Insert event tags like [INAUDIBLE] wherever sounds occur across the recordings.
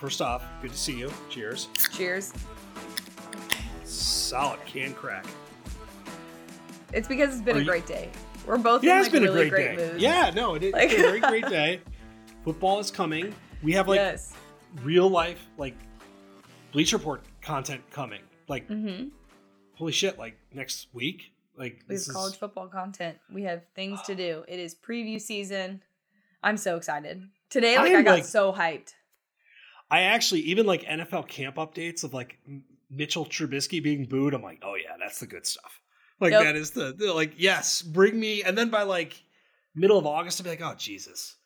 first off, good to see you. Cheers. Cheers. Solid can crack. It's because it's been Are a you- great day. We're both Yeah, in it's like been really a great, great, day. mood. Yeah, no, it, it's Like- been a very great day. [LAUGHS] Football is coming. We have like yes. real life, like Bleacher Report content coming. Like, Mm-hmm. holy shit! Like next week, like We this have is college football content. We have things to do. It is preview season. I'm so excited. Today, like I, am, got like- so hyped. I actually even like NFL camp updates of like Mitchell Trubisky being booed. I'm like, oh yeah, that's the good stuff. Like Yep. that is the, the like yes, bring me. And then by like middle of August, I'll be like, oh Jesus.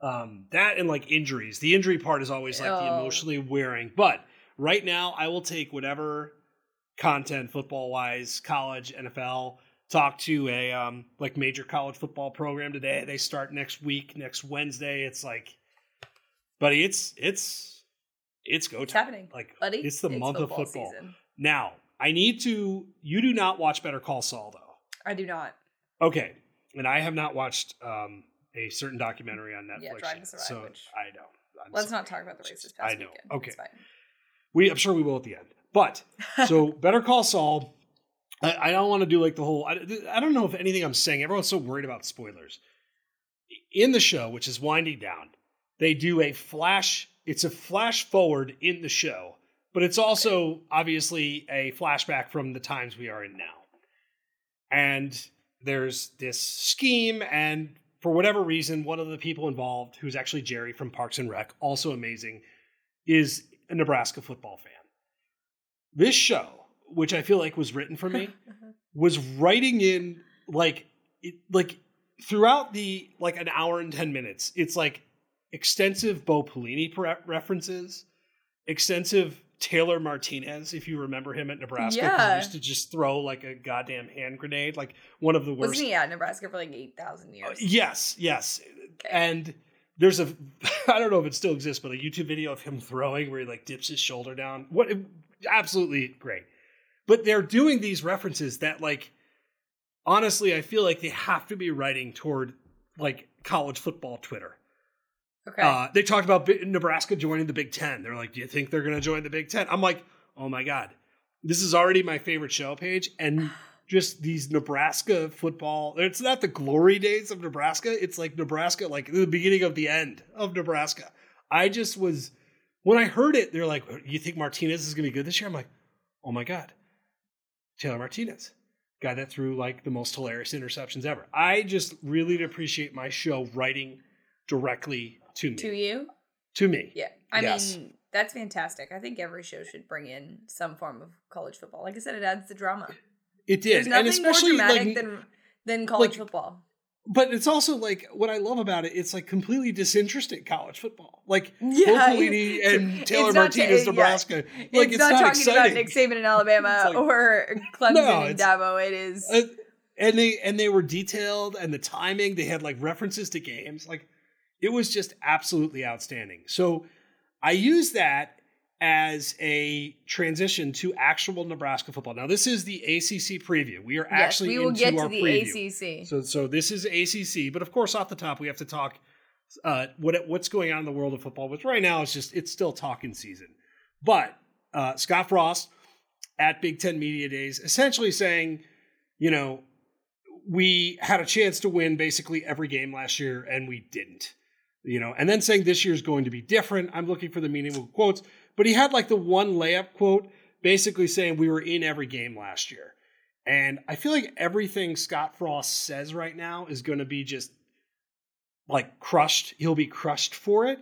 Um, that and like injuries. The injury part is always like the Oh. emotionally wearing. But right now, I will take whatever content football wise, college, NFL. Talk to a um like major college football program today. They start next week, next Wednesday. It's like, buddy, it's it's it's go time. It's happening, Like buddy. it's the month of football football. season. Now I need to. You do not watch Better Call Saul though. I do not. Okay, and I have not watched um a certain documentary on Netflix. Yeah, Drive yet, Survive, so which- I know. I'm Let's sorry. not talk about the race this I past know. weekend. Okay. It's fine. We, I'm sure we will at the end. But so [LAUGHS] Better Call Saul. I, I don't want to do like the whole. I, I don't know if anything I'm saying. Everyone's so worried about spoilers. In the show, which is winding down, they do a flash. It's a flash forward in the show, but it's also obviously a flashback from the times we are in now. And there's this scheme, and for whatever reason, one of the people involved, who's actually Jerry from Parks and Rec, also amazing, is a Nebraska football fan. This show, which I feel like was written for me, [LAUGHS] uh-huh. was writing in like it, like throughout the like an hour and 10 minutes it's like extensive bo pelini pre- references extensive taylor martinez if you remember him at Nebraska, Yeah. he used to just throw like a goddamn hand grenade like one of the worst Wasn't he at Nebraska for like eight thousand oh, years? yes yes Okay. and there's a [LAUGHS] i don't know if it still exists but a youtube video of him throwing where he like dips his shoulder down what absolutely great but they're doing these references that like honestly i feel like they have to be writing toward like college football twitter okay. uh, they talked about nebraska joining the big ten. They're like do you think they're going to join the big ten? I'm like oh my god. This is already my favorite show page and [SIGHS] just these nebraska football it's not the glory days of nebraska it's like nebraska like the beginning of the end of nebraska. I just was when i heard it they're like you think martinez is going to be good this year? I'm like oh my god. Taylor martinez. Guy that threw like the most hilarious interceptions ever. I just really appreciate my show writing directly to me to you? to me Yeah. I Yes. mean, that's fantastic. I think every show should bring in some form of college football. Like I said, it adds the drama. it did There's and nothing more especially dramatic like than than college like, football. but it's also like what I love about it. It's like completely disinterested college football. Like [LAUGHS] Yeah, Bo Pelini [LAUGHS] and Taylor ta- Martinez, yeah. Nebraska. Like it's, it's, not, not, talking exciting. about Nick Saban in [LAUGHS] Alabama like- or Clemson No, and Dabo. It is Uh, and they and they were detailed and the timing. They had like references to games. Like it was just absolutely outstanding. So I use that as a transition to actual Nebraska football. Now this is the ACC preview. We are yes, actually we will into get our to the preview. ACC. So so this is ACC, but of course off the top we have to talk uh, what what's going on in the world of football. Which right now is just it's still talking season. But uh, Scott Frost at Big Ten Media Days essentially saying, you know, we had a chance to win basically every game last year and we didn't. You know, and then saying this year's going to be different. I'm looking for the meaningful quotes, but he had like the one layup quote basically saying we were in every game last year. And I feel like everything Scott Frost says right now is going to be just like crushed. He'll be crushed for it.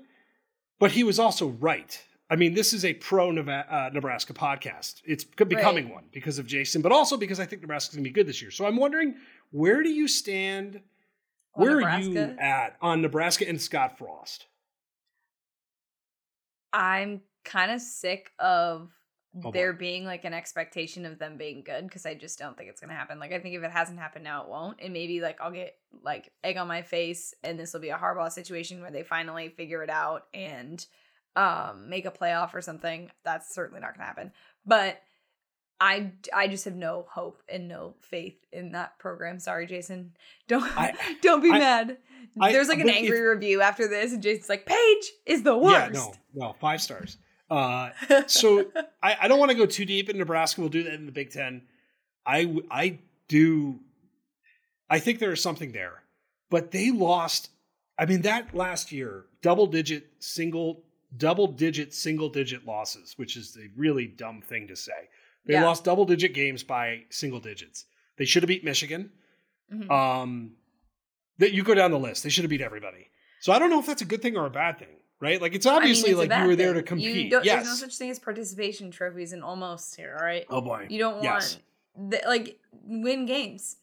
But he was also right. I mean, this is a pro uh, Nebraska podcast. It's becoming Right. one because of Jason, but also because I think Nebraska's going to be good this year. So I'm wondering, where do you stand? On where are you at on Nebraska and Scott Frost? I'm kind of sick of Oh, there being like an expectation of them being good because I just don't think it's gonna happen. Like I think if it hasn't happened now, it won't. And maybe like I'll get like egg on my face, and this will be a Harbaugh situation where they finally figure it out and um make a playoff or something. That's certainly not gonna happen. But I I just have no hope and no faith in that program. Sorry, Jason. Don't I- [LAUGHS] don't be I- mad. I- There's like an angry if- review after this, and Jason's like, "Paige is the worst." Yeah, no, no, five stars. Uh, [LAUGHS] so I, I don't want to go too deep in Nebraska. We'll do that in the Big Ten. I I do. I think there is something there, but they lost. I mean, that last year, double digit single, double digit single digit losses, which is a really dumb thing to say. They Yeah. lost double digit games by single digits. They should have beat Michigan. Mhm. Um, that you go down the list. They should have beat everybody. So I don't know if that's a good thing or a bad thing, right? Like it's I mean, obviously it's like you were there to thing. You compete. don't- yes. There's no such thing as participation trophies and almost here, all right? oh boy. You don't Yes. want the, like win games.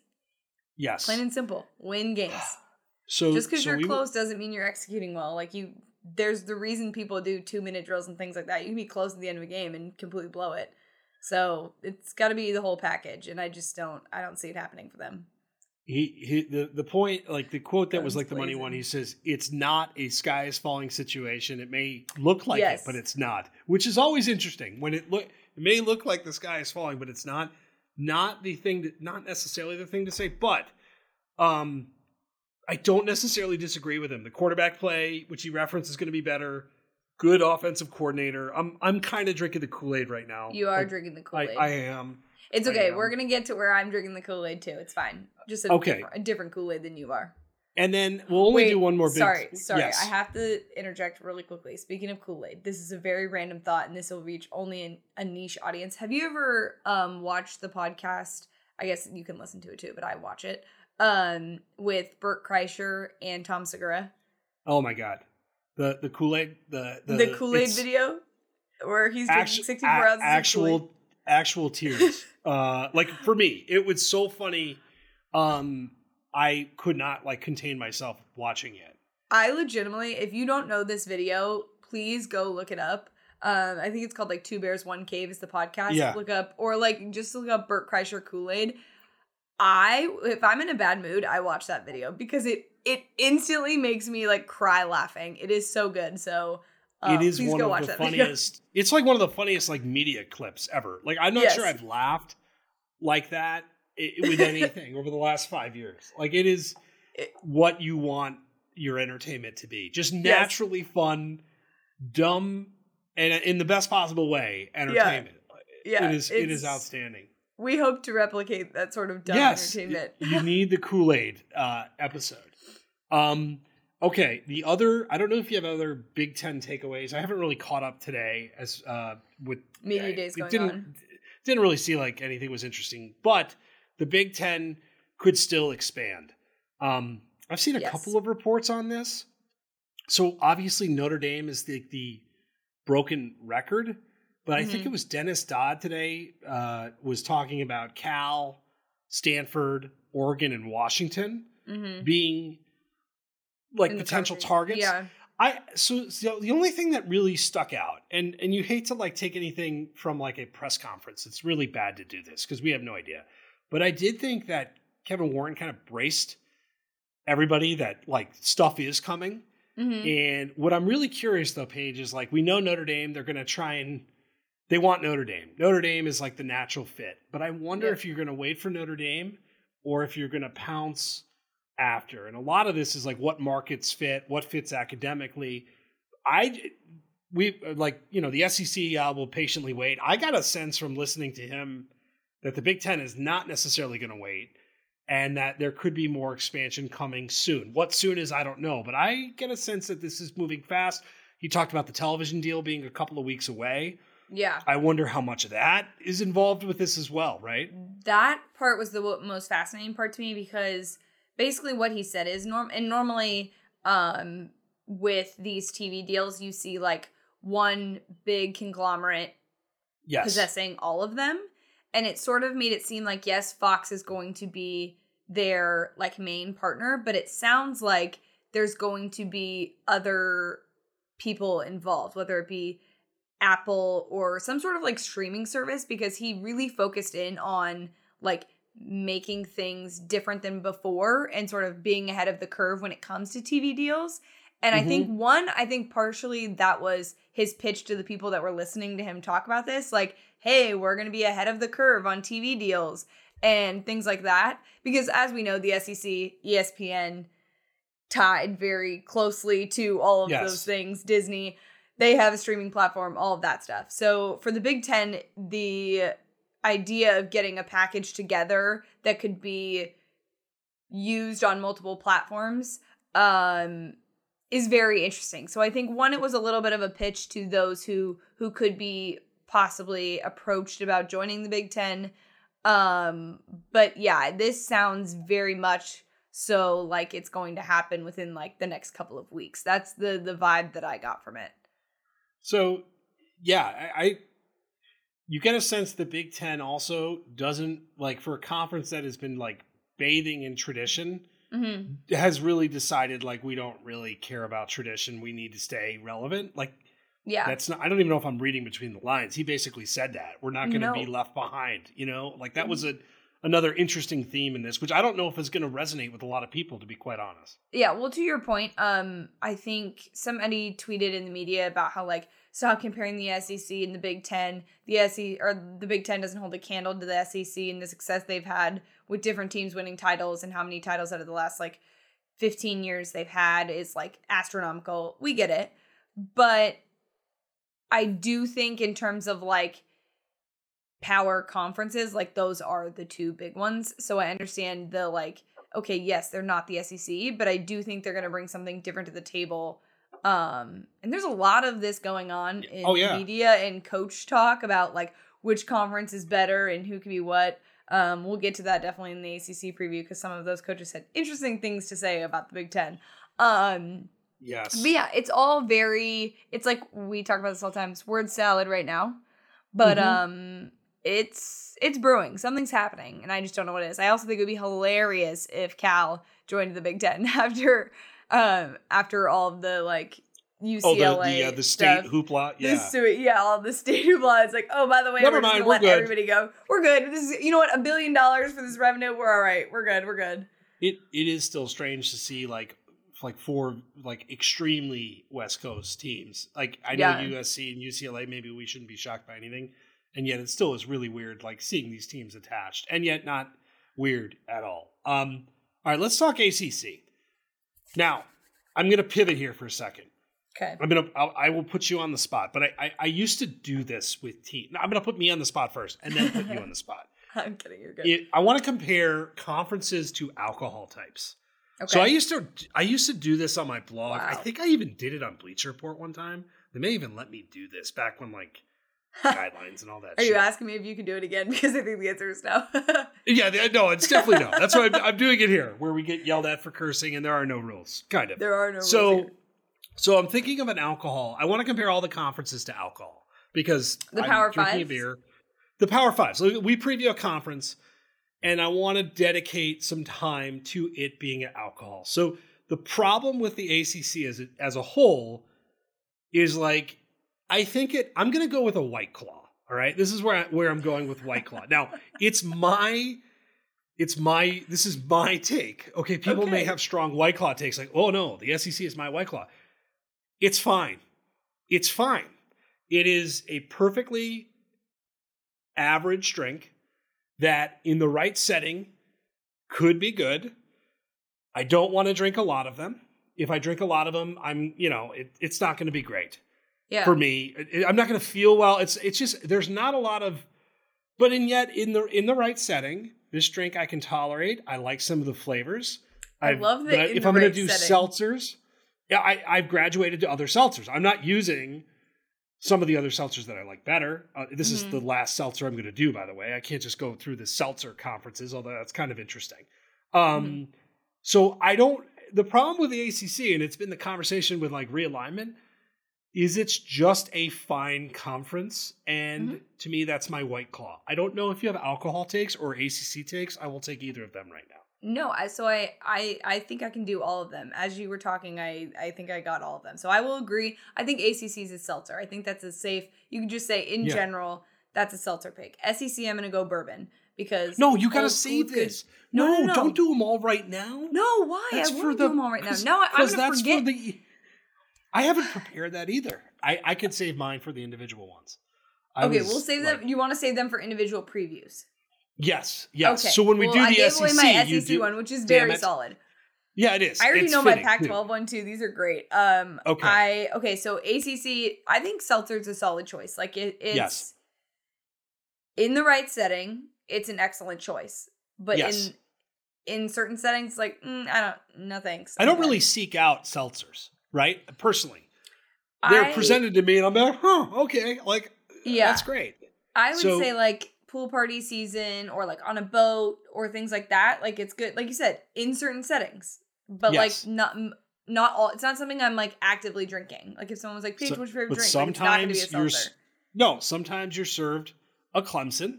Yes. Plain and simple. Win games. [SIGHS] So Just because so you're we- close doesn't mean you're executing well. Like you, there's the reason people do two minute drills and things like that. You can be close at the end of a game and completely blow it. So it's got to be the whole package, and I just don't. I don't see it happening for them. he, he the the point like the quote that was Guns like the money one. He says it's not a sky is falling situation. It may look like Yes. it, but it's not. Which is always interesting when it look it may look like the sky is falling, but it's not. Not the thing that not necessarily the thing to say, but um I don't necessarily disagree with him. The quarterback play, which he referenced, is going to be better. Good offensive coordinator. I'm I'm kind of drinking the Kool Aid right now. You are Like, drinking the Kool Aid. I am. it's okay. am. We're gonna get to where I'm drinking the Kool Aid too. It's fine. Just a Okay. different, a different Kool Aid than you are. And then we'll only Wait, do one more. Big, Sorry, sorry. Yes. I have to interject really quickly. Speaking of Kool Aid, this is a very random thought, and this will reach only an, a niche audience. Have you ever um watched the podcast? I guess you can listen to it too, but I watch it. Um, with Bert Kreischer and Tom Segura, Oh my god, the the Kool Aid the the, the, Kool Aid video where he's drinking actu- sixty a- ounces of actual Kool-Aid. actual tears. [LAUGHS] uh, like for me, it was so funny. Um, I could not like contain myself watching it. I legitimately, if you don't know this video, please go look it up. Um, I think it's called like Two Bears One Cave is the podcast. Yeah. Look up or like just look up Bert Kreischer Kool Aid. I if I'm in a bad mood, I watch that video because it it instantly makes me like cry laughing. It is so good. So uh, it is one of the that video. funniest. [LAUGHS] It's like one of the funniest like media clips ever. Like I'm not sure I've laughed like that with anything [LAUGHS] over the last five years. Like it is what you want your entertainment to be. Just naturally fun, dumb, and in the best possible way, entertainment. Yeah, it is. It is outstanding. We hope to replicate that sort of dumb yes, entertainment. you [LAUGHS] need the Kool Aid uh, episode. Um, okay, the other. I don't know if you have other Big Ten takeaways. I haven't really caught up today as uh, with Media I- days going didn't, on. Didn't really see like anything was interesting, but the Big Ten could still expand. Um, I've seen a Yes. couple of reports on this. So obviously Notre Dame is the the broken record, but I think it was Dennis Dodd today uh, was talking about Cal, Stanford, Oregon, and Washington Mm-hmm. being like potential targets. Yeah. I so, so the only thing that really stuck out, and and you hate to like take anything from like a press conference. It's really bad to do this because we have no idea. But I did think that Kevin Warren kind of braced everybody that like stuff is coming. Mm-hmm. And what I'm really curious though, Paige, is like we know Notre Dame, they're gonna try and they want Notre Dame. Notre Dame is like the natural fit. But I wonder Yeah. if you're gonna wait for Notre Dame or if you're gonna pounce after. And a lot of this is like what markets fit, what fits academically. I we like you know the SEC uh, will patiently wait. I got a sense from listening to him that the Big Ten is not necessarily going to wait, and that there could be more expansion coming soon. What soon is I don't know, but I get a sense that this is moving fast. He talked about the television deal being a couple of weeks away. Yeah. I wonder how much of that is involved with this as well, right? that part was the most fascinating part to me because basically what he said is norm and normally um with these TV deals you see like one big conglomerate Yes. possessing all of them and it sort of made it seem like yes Fox is going to be their like main partner but it sounds like there's going to be other people involved whether it be Apple or some sort of like streaming service because he really focused in on like making things different than before and sort of being ahead of the curve when it comes to TV deals. And I Mm-hmm. think one, I think partially that was his pitch to the people that were listening to him talk about this. Like, hey, we're going to be ahead of the curve on TV deals and things like that. Because as we know, the SEC, ESPN tied very closely to all of Yes. those things. Disney, they have a streaming platform, all of that stuff. So for the Big Ten, the idea of getting a package together that could be used on multiple platforms um is very interesting. So I think one it was a little bit of a pitch to those who who could be possibly approached about joining the Big 10. Um but yeah, this sounds very much so like it's going to happen within like the next couple of weeks. That's the the vibe that I got from it. So, yeah, I, I you get a sense the Big Ten also doesn't like for a conference that has been like bathing in tradition Mhm. has really decided like we don't really care about tradition. We need to stay relevant. Like Yeah. that's not. I don't even know if I'm reading between the lines. He basically said that we're not going to No. be left behind. You know, like that was a another interesting theme in this, which I don't know if is going to resonate with a lot of people. To be quite honest. Yeah, well, to your point, um, I think somebody tweeted in the media about how like stop comparing the SEC and the Big Ten. The SEC or the Big Ten doesn't hold a candle to the SEC and the success they've had with different teams winning titles and how many titles out of the last like fifteen years they've had is like astronomical. We get it, but I do think in terms of like power conferences, like those are the two big ones. So I understand the like okay, yes, they're not the SEC, but I do think they're going to bring something different to the table. Um, and there's a lot of this going on in Oh, yeah. media and coach talk about like which conference is better and who can be what. Um, we'll get to that definitely in the ACC preview because some of those coaches had interesting things to say about the Big Ten. Um, Yes. but yeah, it's all very. It's like we talk about this all the time. It's word salad right now, but Mhm. um, it's it's brewing. Something's happening, and I just don't know what it is. I also think it would be hilarious if Cal joined the Big Ten [LAUGHS] after um after all of the like UCLA Oh, the the, uh, the state hoopla. Yeah. stu- yeah, all the state [LAUGHS] hoopla. It's like, oh, by the way, Never we're just mind, gonna we're let good. everybody go. We're good. This is, you know what? A billion dollars for this revenue. We're all right. We're good. We're good. it it is still strange to see like like four like extremely West Coast teams. Like I know Yeah. USC and UCLA. Maybe we shouldn't be shocked by anything, and yet it still is really weird. Like seeing these teams attached, and yet not weird at all. Um, all right, let's talk ACC. Now, I'm going to pivot here for a second. Okay. I'm gonna. I'll, I will put you on the spot, but I, I I used to do this with team. No, I'm gonna put me on the spot first, and then put you on the spot. [LAUGHS] I'm kidding. You're good. It, I want to compare conferences to alcohol types. okay. So I used to I used to do this on my blog. I think I even did it on Bleacher Report one time. They may even let me do this back when like guidelines and all that. [LAUGHS] Are shit. you asking me if you can do it again? [LAUGHS] Because I think the answer is no. [LAUGHS] Yeah, no, it's definitely no. That's why I'm, I'm doing it here, where we get yelled at for cursing and there are no rules. Kind of. there are no rules so, so I'm thinking of an alcohol. I want to compare all the conferences to alcohol because The I'm Power Five beer. The Power Five. So we preview a conference, and I want to dedicate some time to it being an alcohol. So the problem with the ACC as a, as a whole is like I think it. I'm going to go with a White Claw. All right, this is where I, where I'm going with White Claw. Now it's my. It's my this is my take. Okay, people may have strong White Claw takes like, "Oh no, the SEC is my White Claw." It's fine. It's fine. It is a perfectly average drink that in the right setting could be good. I don't want to drink a lot of them. If I drink a lot of them, I'm, you know, it, it's not going to be great Yeah. for me. I'm not going to feel well. It's it's just there's not a lot of but in yet in the in the right setting, this drink I can tolerate. I like some of the flavors. I love that if I'm going to do setting. seltzers, yeah, I, I've graduated to other seltzers. I'm not using some of the other seltzers that I like better. Uh, this is Mhm. the last seltzer I'm going to do, by the way. I can't just go through the seltzer conferences, although that's kind of interesting. Um, Mm-hmm. So I don't. The problem with the ACC, and it's been the conversation with like realignment, is it's just a fine conference, and Mhm. to me, that's my white claw. I don't know if you have alcohol takes or ACC takes. I will take either of them right now. No, I so I I I think I can do all of them. As you were talking, I I think I got all of them. So I will agree. I think ACC is a seltzer. I think that's a safe. You can just say in Yeah. general that's a seltzer pick. SEC, I'm gonna go bourbon because No, you got to save this. No, No, no, no. don't do them all right now. No, why? That's I wouldn't the do them all right now. No, I- I'm gonna that's forget. for the I haven't prepared that either. I, I could save mine for the individual ones. I okay, was, we'll save like- them. You want to save them for individual previews? Yes, yes. Okay. So when we Well, do I the gave SEC, away my you SEC do, one, which is very solid. yeah, it is. I already It's know my fitting, too. Pac-12 one too. These are great. Um, Okay. I okay. So ACC, I think Seltzer's a solid choice. Like it, it's Yes. in the right setting, it's an excellent choice. But Yes. in in certain settings, like mm, I don't, no thanks. I don't I'm really seek out seltzers, right? Personally, they're I- presented to me, and I'm like, huh, okay, like, Yeah. that's great. I would So- say like pool party season or like on a boat or things like that. Like it's good, like you said, in certain settings. But Yes. like not not all. It's not something I'm like actively drinking. Like if someone was like, "Paige, So- what's your favorite drink?" Like, it's not be a sometimes you're. No, sometimes you're served a Clemson, Mm-hmm.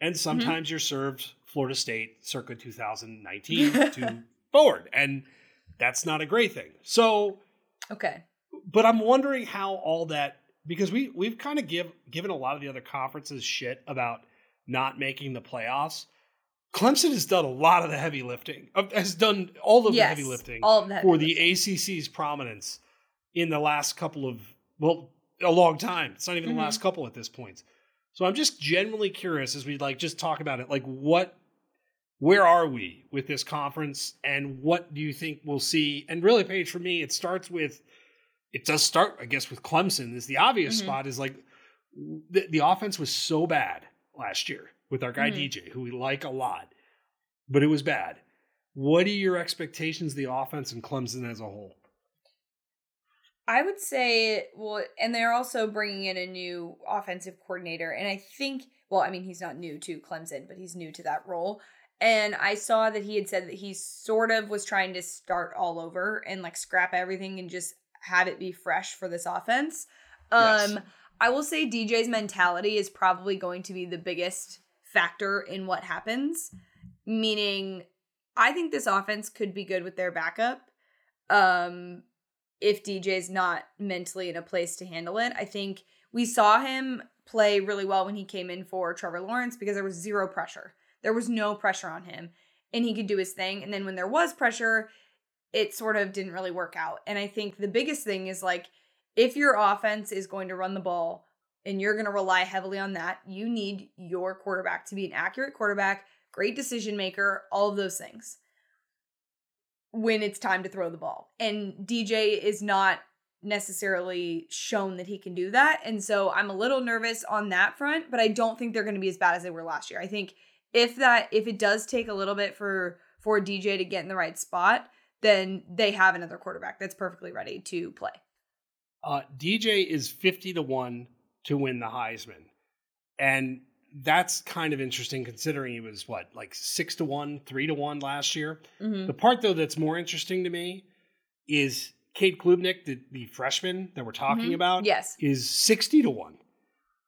and sometimes you're served Florida State circa 2019 to [LAUGHS] forward, and that's not a great thing. So, Okay. but I'm wondering how all that because we we've kind of give given a lot of the other conferences shit about not making the playoffs. Clemson has done a lot of the heavy lifting. Has done all of yes. the heavy lifting All of that for the ACC's prominence in the last couple of well, a long time. It's not even Mhm. the last couple at this point. So I'm just genuinely curious as we like just talk about it. Like, what, where are we with this conference, and what do you think we'll see? And really, Paige, for me, it starts with. It does start, I guess, with Clemson. Is the obvious Mhm. spot is like the, the offense was so bad last year with our guy Mhm. DJ, who we like a lot, but it was bad. What are your expectations of the offense and Clemson as a whole? I would say, well, and they're also bringing in a new offensive coordinator. And I think, well, I mean, he's not new to Clemson, but he's new to that role. And I saw that he had said that he sort of was trying to start all over and like scrap everything and just have it be fresh for this offense. Um, Yes. I will say DJ's mentality is probably going to be the biggest factor in what happens. Meaning, I think this offense could be good with their backup. Um, if DJ's not mentally in a place to handle it. I think we saw him play really well when he came in for Trevor Lawrence because there was zero pressure. There was no pressure on him and he could do his thing. And then when there was pressure, it sort of didn't really work out. And I think the biggest thing is like if your offense is going to run the ball and you're going to rely heavily on that, you need your quarterback to be an accurate quarterback, great decision maker, all of those things when it's time to throw the ball. And DJ is not necessarily shown that he can do that. And so I'm a little nervous on that front, but I don't think they're going to be as bad as they were last year. I think if that if it does take a little bit for for DJ to get in the right spot, then they have another quarterback that's perfectly ready to play. Uh, DJ is 50 to 1 to win the Heisman. And that's kind of interesting considering he was what, like 6 to 1, 3 to 1 last year. Mm-hmm. The part, though, that's more interesting to me is Cade Klubnik, the, the freshman that we're talking Mhm. about, Yes. is 60 to 1.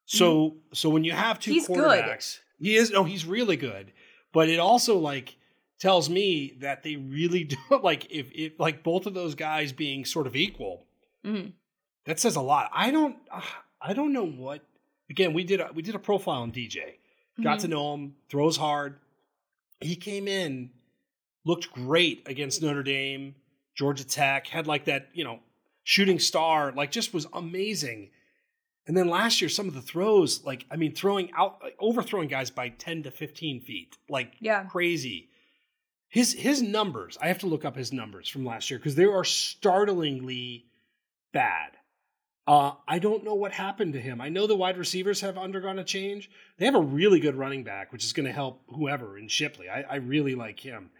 So so when you have two He's quarterbacks, he is no, he's really good. But it also like tells me that they really [LAUGHS] do like if if like both of those guys being sort of equal, Mm-hmm. that says a lot. I don't uh, I don't know what again, we did a, we did a profile on DJ. Got Mm-hmm. to know him, throws hard. He came in, looked great against Notre Dame, Georgia Tech, had like that, you know, shooting star, like just was amazing. And then last year, some of the throws, like, I mean, throwing out, like, overthrowing guys by 10 to 15 feet, like Yeah. crazy. His his numbers, I have to look up his numbers from last year because they are startlingly bad. Uh, I don't know what happened to him. I know the wide receivers have undergone a change. They have a really good running back, which is going to help whoever in Shipley. I, I really like him.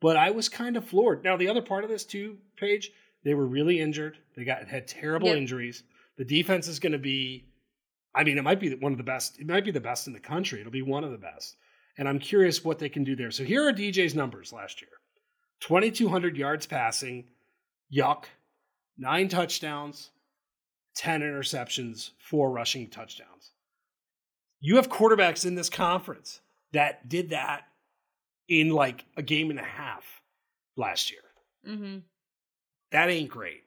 But I was kind of floored. Now, the other part of this, too, Paige, they were really injured. They got had terrible Yep. injuries. The defense is going to be, I mean, it might be one of the best. It might be the best in the country. It'll be one of the best. And I'm curious what they can do there. So here are DJ's numbers last year 2,200 yards passing, yuck, nine touchdowns, 10 interceptions, four rushing touchdowns. You have quarterbacks in this conference that did that in like a game and a half last year. Mm-hmm. That ain't great.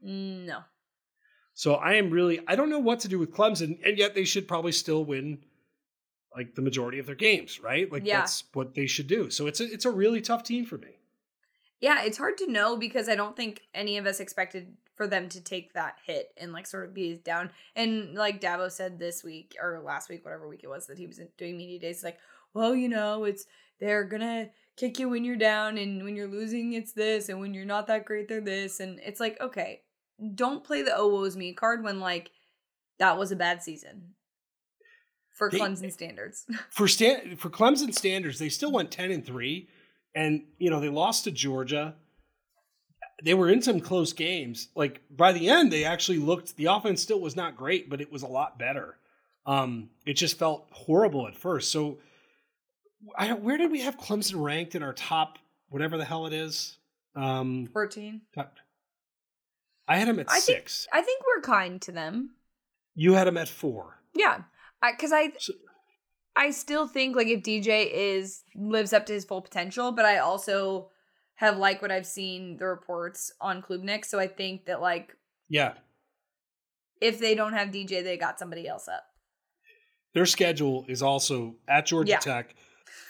No. So I am really I don't know what to do with Clemson, and yet they should probably still win like the majority of their games, right? Like Yeah. that's what they should do. So it's a it's a really tough team for me. Yeah, it's hard to know because I don't think any of us expected for them to take that hit and like sort of be down. And like Dabo said this week or last week, whatever week it was that he was doing media days, like, well, you know, it's they're gonna kick you when you're down, and when you're losing, it's this, and when you're not that great, they're this, and it's like, okay, don't play the oh woes me card when like that was a bad season for They- Clemson standards. [LAUGHS] for Stan for Clemson standards, they still went ten and three, and you know they lost to Georgia. They were in some close games. Like by the end, they actually looked. The offense still was not great, but it was a lot better. Um, it just felt horrible at first. So, I don't, where did we have Clemson ranked in our top whatever the hell it is? Um, 14. top, I had them at I think- six. I think we're kind to them. you had them at four. Yeah, because I, So- I still think like if DJ is lives up to his full potential, but I also have liked what I've seen the reports on Klubnik, so I think that like Yeah, if they don't have DJ, they got somebody else up. Their schedule is also at Georgia Yeah. Tech,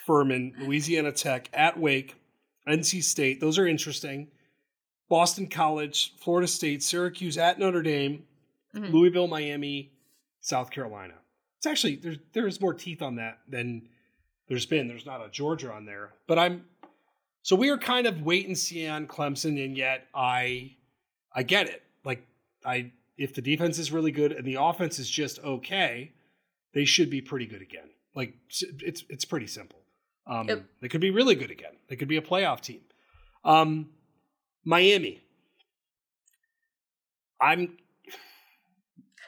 Furman, Louisiana Tech, at Wake, NC State. Those are interesting. Boston College, Florida State, Syracuse at Notre Dame, Mhm. Louisville, Miami, South Carolina. It's actually there's there's more teeth on that than there's been. There's not a Georgia on there, but I'm so we are kind of wait and see on Clemson, and yet I I get it. Like I if the defense is really good and the offense is just okay, they should be pretty good again. Like it's it's pretty simple. Um, Yep. They could be really good again. They could be a playoff team. Um, Miami. I'm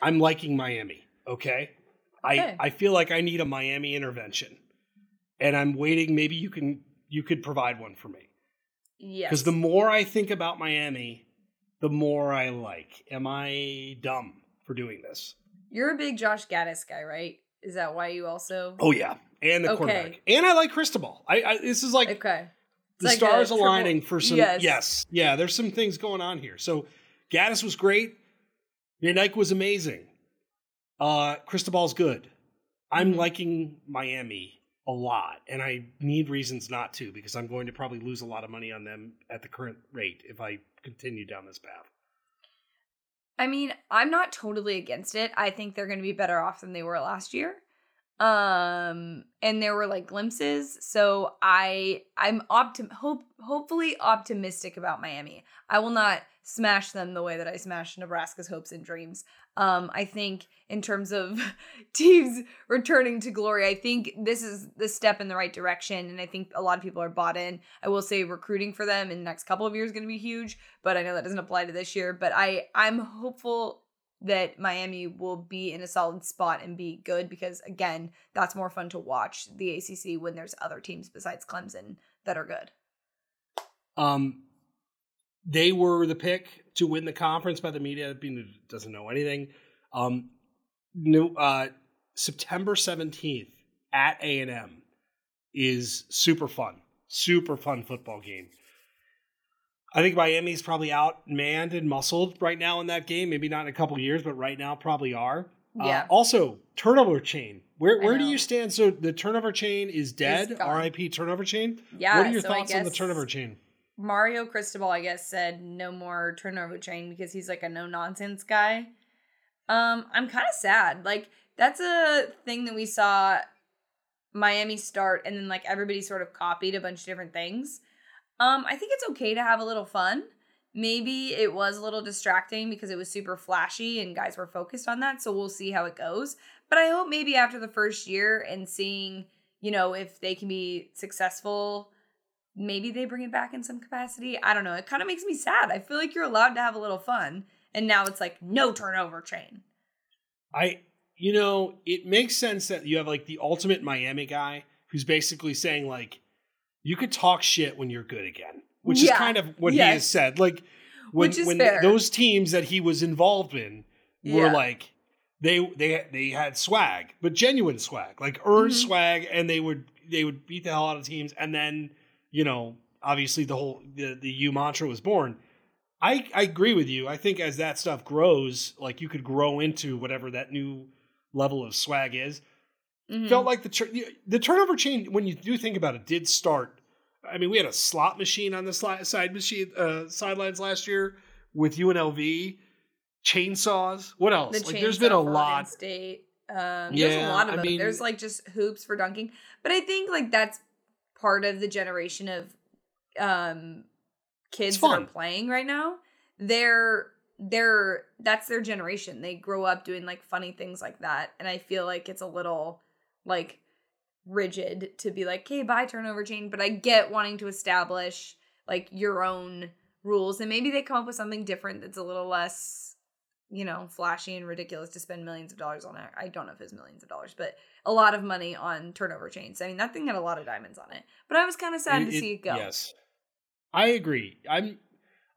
I'm liking Miami. Okay, I Okay. I feel like I need a Miami intervention, and I'm waiting. Maybe you can you could provide one for me Yes. because the more I think about Miami, the more I like. Am I dumb for doing this? You're a big Josh Gattis guy, right? Is that why you also Oh yeah, and the Okay. quarterback, and I like Cristobal. I, I this is like Okay. The like stars triple- aligning for some. Yes. Yes. yeah. There's some things going on here. So Gattis was great. Van Dyke was amazing. Uh, Cristobal's good. I'm Mhm. liking Miami a lot, and I need reasons not to because I'm going to probably lose a lot of money on them at the current rate if I continue down this path. I mean, I'm not totally against it. I think they're going to be better off than they were last year. Um and there were like glimpses, so I I'm optim hope hopefully optimistic about Miami. I will not smash them the way that I smashed Nebraska's hopes and dreams. Um I think in terms of [LAUGHS] teams returning to glory, I think this is the step in the right direction and I think a lot of people are bought in. I will say recruiting for them in the next couple of years is going to be huge but I know that doesn't apply to this year. But I I'm hopeful that Miami will be in a solid spot and be good because again, that's more fun to watch the ACC when there's other teams besides Clemson that are good. Um, they were the pick to win the conference by the media. Doesn't know anything. Um, no, uh, September seventeenth at A and M is super fun, super fun football game. I think Miami's probably outmanned and muscled right now in that game. Maybe not in a couple years, but right now probably are. Uh, Yeah. also, turnover chain. Where where do you stand? So the turnover chain is dead. R.I.P. Turnover chain. Yeah. what are your so thoughts on the turnover chain? Mario Cristobal, I guess, said no more turnover chain because he's like a no nonsense guy. Um, I'm kind of sad. Like that's a thing that we saw Miami start, and then like everybody sort of copied a bunch of different things. Um, I think it's okay to have a little fun. Maybe it was a little distracting because it was super flashy and guys were focused on that. So we'll see how it goes. But I hope maybe after the first year and seeing, you know, if they can be successful maybe they bring it back in some capacity. I don't know. It kind of makes me sad. I feel like you're allowed to have a little fun, and now it's like no turnover chain. I, you know, it makes sense that you have like the ultimate Miami guy who's basically saying like, you could talk shit when you're good again, which is kind of what he has said. Like when when fair. those teams that he was involved in were Yeah. like they they they had swag, but genuine swag, like earned Mhm. swag, and they would they would beat the hell out of teams, and then you know obviously the whole the the U mantra was born. I, I agree with you. I think as that stuff grows, like you could grow into whatever that new level of swag is. Mhm. Felt like the tur- the turnover chain when you do think about it did start I mean, we had a slot machine on the sli- side machine uh, sidelines last year with UNLV chainsaws. What else? The like, there's been a chainsaw for Oregon lot. State. Um, there's Yeah, a lot of I them. mean- there's like just hoops for dunking, but I think like that's part of the generation of um kids that are playing right now. They're they're that's their generation. They grow up doing like funny things like that, and I feel like it's a little like rigid to be like, "Okay, bye turnover chain." But I get wanting to establish like your own rules, and maybe they come up with something different that's a little less you know, flashy and ridiculous to spend millions of dollars on it. I don't know if it's millions of dollars, but a lot of money on turnover chains. I mean, that thing had a lot of diamonds on it. But I was kind of sad to see it go. Yes, I agree. I'm.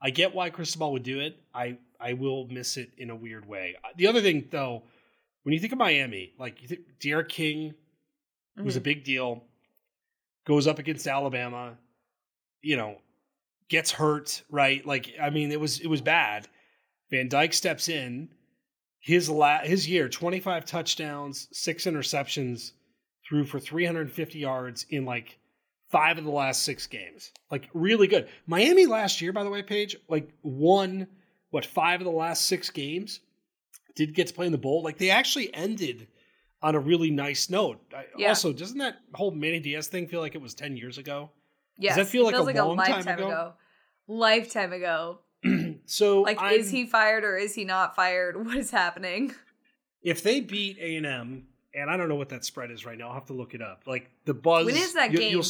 I get why Cristobal would do it. I I will miss it in a weird way. The other thing, though, when you think of Miami, like you think D'Eriq King was a Mhm. big deal, goes up against Alabama, you know, gets hurt, right? Like I mean, it was it was bad. Van Dyke steps in. His la- his year, 25 touchdowns, six interceptions, threw for 350 yards in like five of the last six games. Like really good. Miami last year, by the way, Paige, like won what five of the last six games. Did get to play in the bowl. Like they actually ended on a really nice note. I, Yeah. Also, doesn't that whole Manny Diaz thing feel like it was 10 years ago? Yes, that feel like a feels long time lifetime ago? Lifetime ago. [CLEARS THROAT] so Like, I'm- is he fired or is he not fired? [LAUGHS] What is happening? if they beat A and M, and I don't know what that spread is right now. I'll have to look it up. Like the buzz. When is that you- game? you'll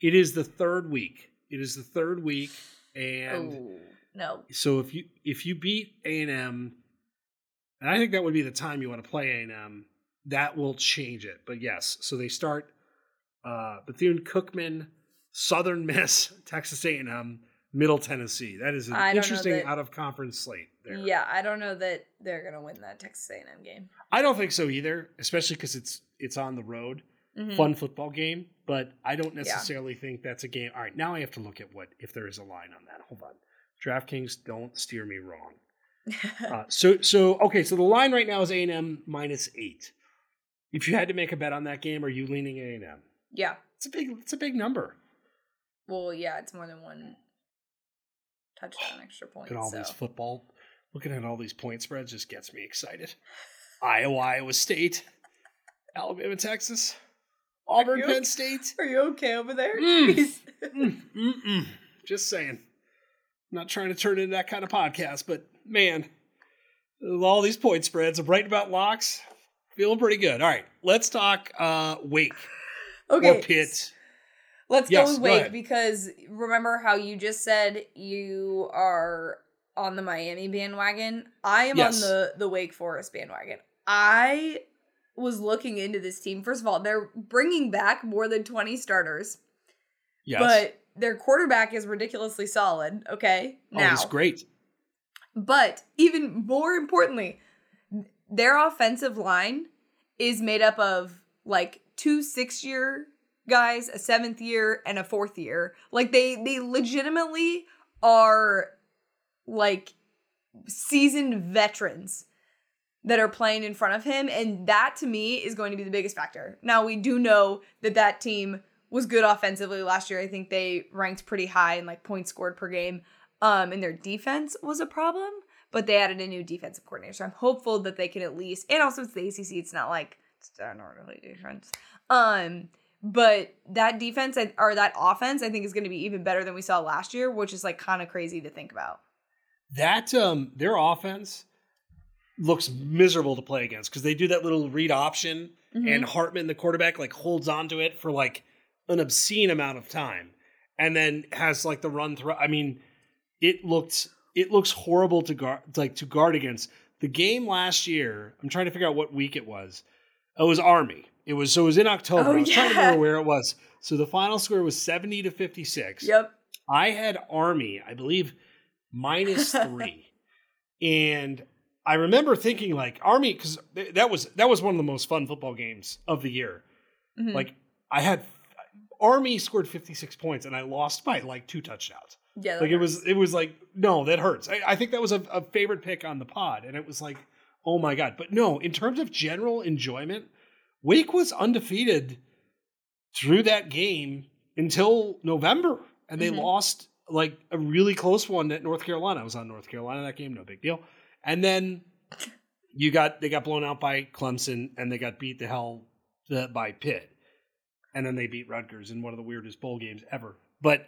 it is the third week. It is the third week, and oh no. so if you if you beat A and M, and I think that would be the time you want to play A and M. That will change it. But yes, so they start uh, Bethune Cookman, Southern Miss, [LAUGHS] Texas A and M, Middle Tennessee. That is an I don't know interesting that- out of conference slate. There. Yeah, I don't know that they're gonna win that Texas A&M game. I don't think so either, especially because it's it's on the road. Mhm. Fun football game, but I don't necessarily think that's a game. All right, now I have to look at what if there is a line on that. Hold on, DraftKings, don't steer me wrong. [LAUGHS] Uh, so so okay, so the line right now is A and M minus eight. If you had to make a bet on that game, are you leaning A and M? yeah. It's a big it's a big number. Well, yeah, it's more than one touchdown extra [SIGHS] point. Look all so. these football. Looking at all these point spreads just gets me excited. Iowa, Iowa State, Alabama, Texas, [LAUGHS] Auburn, Penn okay? State. Are you okay over there? Mm. Jeez. Mm, mm-mm. [LAUGHS] Just saying. not trying to turn into that kind of podcast, but man, all these point spreads, I'm right about locks. Feeling pretty good. All right, let's talk uh Wake Okay. or Pitt. Let's Yes, go with Wake ahead. because remember how you just said you are on the Miami bandwagon? I am Yes. on the the Wake Forest bandwagon. I was looking into this team. First of all, they're bringing back more than 20 starters, Yes. but their quarterback is ridiculously solid, okay? oh, Now, he's great. But even more importantly, their offensive line is made up of like two six year guys, a seventh year, and a fourth year. Like they they legitimately are like seasoned veterans that are playing in front of him and that to me is going to be the biggest factor. Now we do know that that team was good offensively last year. I think they ranked pretty high in like points scored per game. Um and their defense was a problem, but they added a new defensive coordinator. So I'm hopeful that they can at least and also it's the ACC, it's not like standard defense. Um but that defense or that offense I think is going to be even better than we saw last year, which is like kind of crazy to think about. That um their offense looks miserable to play against because they do that little read option Mm-hmm. and Hartman, the quarterback, like holds onto it for like an obscene amount of time, and then has like the run through. I mean, it looked it looks horrible to guard like to guard against. The game last year, I'm trying to figure out what week it was. It was Army. It was so it was in October. Oh, I was trying to remember where it was. So the final score was 70 to 56. Yep. I had Army, I believe, minus [LAUGHS] three, and I remember thinking like Army because that was that was one of the most fun football games of the year. Mhm. Like I had Army scored fifty six points and I lost by like two touchdowns. Yeah, Like it was it was like no that hurts. I, I think that was a, a favorite pick on the pod, and it was like oh my god. But no, in terms of general enjoyment, Wake was undefeated through that game until November, and they Mhm. lost like a really close one at North Carolina. I was on North Carolina that game, no big deal. And then you got they got blown out by Clemson, and they got beat the hell by Pitt, and then they beat Rutgers in one of the weirdest bowl games ever. But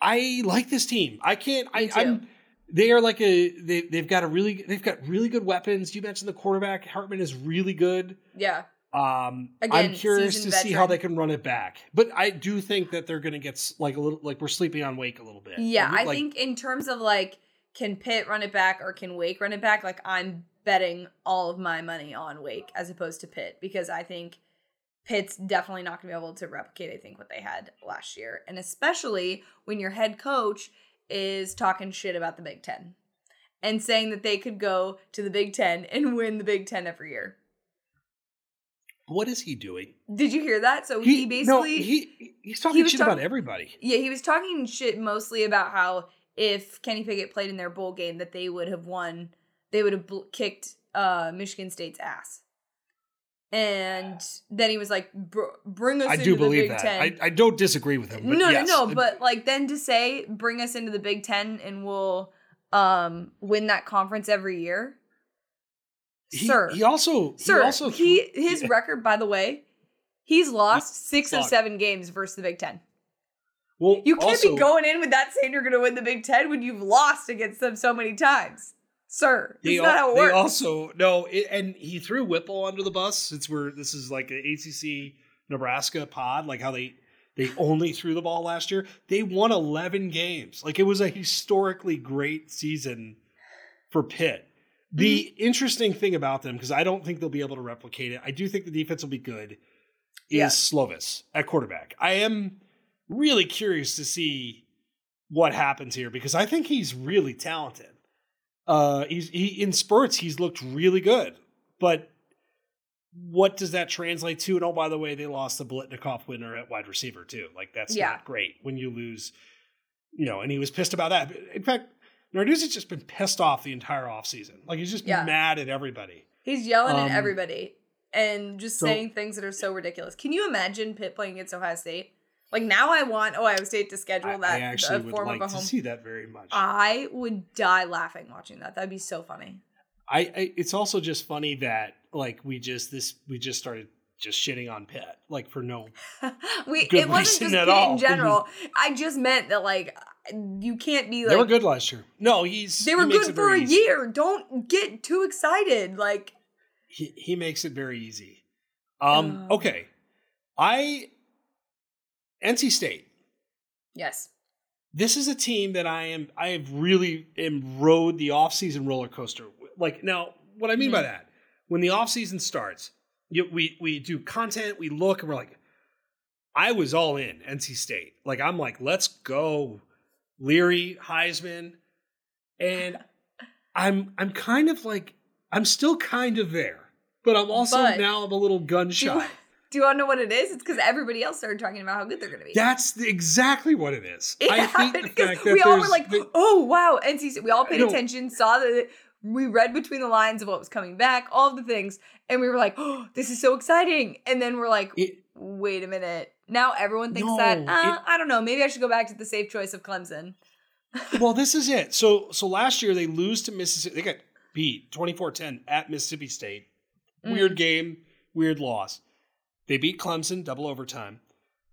I like this team. I can't. I. I'm, They are like a. They they've got a really. They've got really good weapons. You mentioned the quarterback Hartman is really good. Yeah. Um, Again, I'm curious to seasoned see how they can run it back. But I do think that they're going to get like a little like we're sleeping on Wake a little bit. Yeah, Like, I think in terms of like, can Pitt run it back or can Wake run it back? Like, I'm betting all of my money on Wake as opposed to Pitt because I think Pitt's definitely not going to be able to replicate, I think, what they had last year. And especially when your head coach is talking shit about the Big Ten and saying that they could go to the Big Ten and win the Big Ten every year. what is he doing? Did you hear that? So he, basically. no, he he's talking was shit talk- about everybody. Yeah, he was talking shit mostly about how if Kenny Pickett played in their bowl game, that they would have won. They would have bl- kicked uh, Michigan State's ass. And then he was like, Br- "Bring us I into do the believe Big that. Ten." I, I don't disagree with him. But no, yes. no, no. But like then to say, "Bring us into the Big Ten and we'll um, win that conference every year." he, Sir, he also sir, he also he his yeah. [LAUGHS] record, by the way, he's lost six of seven games versus the Big Ten. well You can't also, be going in with that saying you're going to win the Big Ten when you've lost against them so many times, sir. They, That's not how it they works. also no, it, and he threw Whipple under the bus. Since we're this is like an ACC Nebraska pod, like how they they only threw the ball last year. They won eleven games. Like it was a historically great season for Pitt. The Mm-hmm. interesting thing about them, because I don't think they'll be able to replicate it. I do think the defense will be good. Is Yeah. Slovis at quarterback? I am really curious to see what happens here because I think he's really talented. Uh, he's he in spurts he's looked really good, but what does that translate to? And oh, by the way, they lost the Biletnikoff winner at wide receiver too. Like that's Yeah. not great when you lose. You know, and he was pissed about that. In fact, Narduzzi's just been pissed off the entire offseason. Like he's just Yeah. mad at everybody. He's yelling Um, at everybody and just so- saying things that are so ridiculous. Can you imagine Pitt playing against Ohio State? Like now, I want Ohio State to schedule I, that I actually would like to home. see that very much. I would die laughing watching that. That'd be so funny. I, I it's also just funny that like we just this we just started just shitting on Pitt like for no [LAUGHS] we Good it wasn't just at all. in general. I just meant that like you can't be like they were good last year. No, he's They were makes good for a easy. year. Don't get too excited. Like He he makes it very easy. Um Oh. okay. I NC State. yes, This is a team that I am I have really am rode the offseason roller coaster. Like now, what I mean by Mhm. that, when the offseason starts, you, we we do content, we look, and we're like, I was all in NC State. Like I'm like, let's go, Leary, Heisman, and [LAUGHS] I'm I'm kind of like I'm still kind of there, but I'm also But- now I'm a little gun shy. [LAUGHS] do you want to know what it is? It's because everybody else started talking about how good they're going to be. That's the- exactly what it is. It I happened 'cause fact that we all were like, the- "Oh wow, NC We all paid attention, saw that we read between the lines of what was coming back, all of the things, and we were like, "Oh, this is so exciting!" And then we're like, it, "Wait a minute." Now everyone thinks No, that uh, it- I don't know. Maybe I should go back to the safe choice of Clemson. [LAUGHS] well, this is it. So so last year they lose to Mississippi. They got beat 24-10 at Mississippi State. Mm. Weird game, weird loss. They beat Clemson double overtime.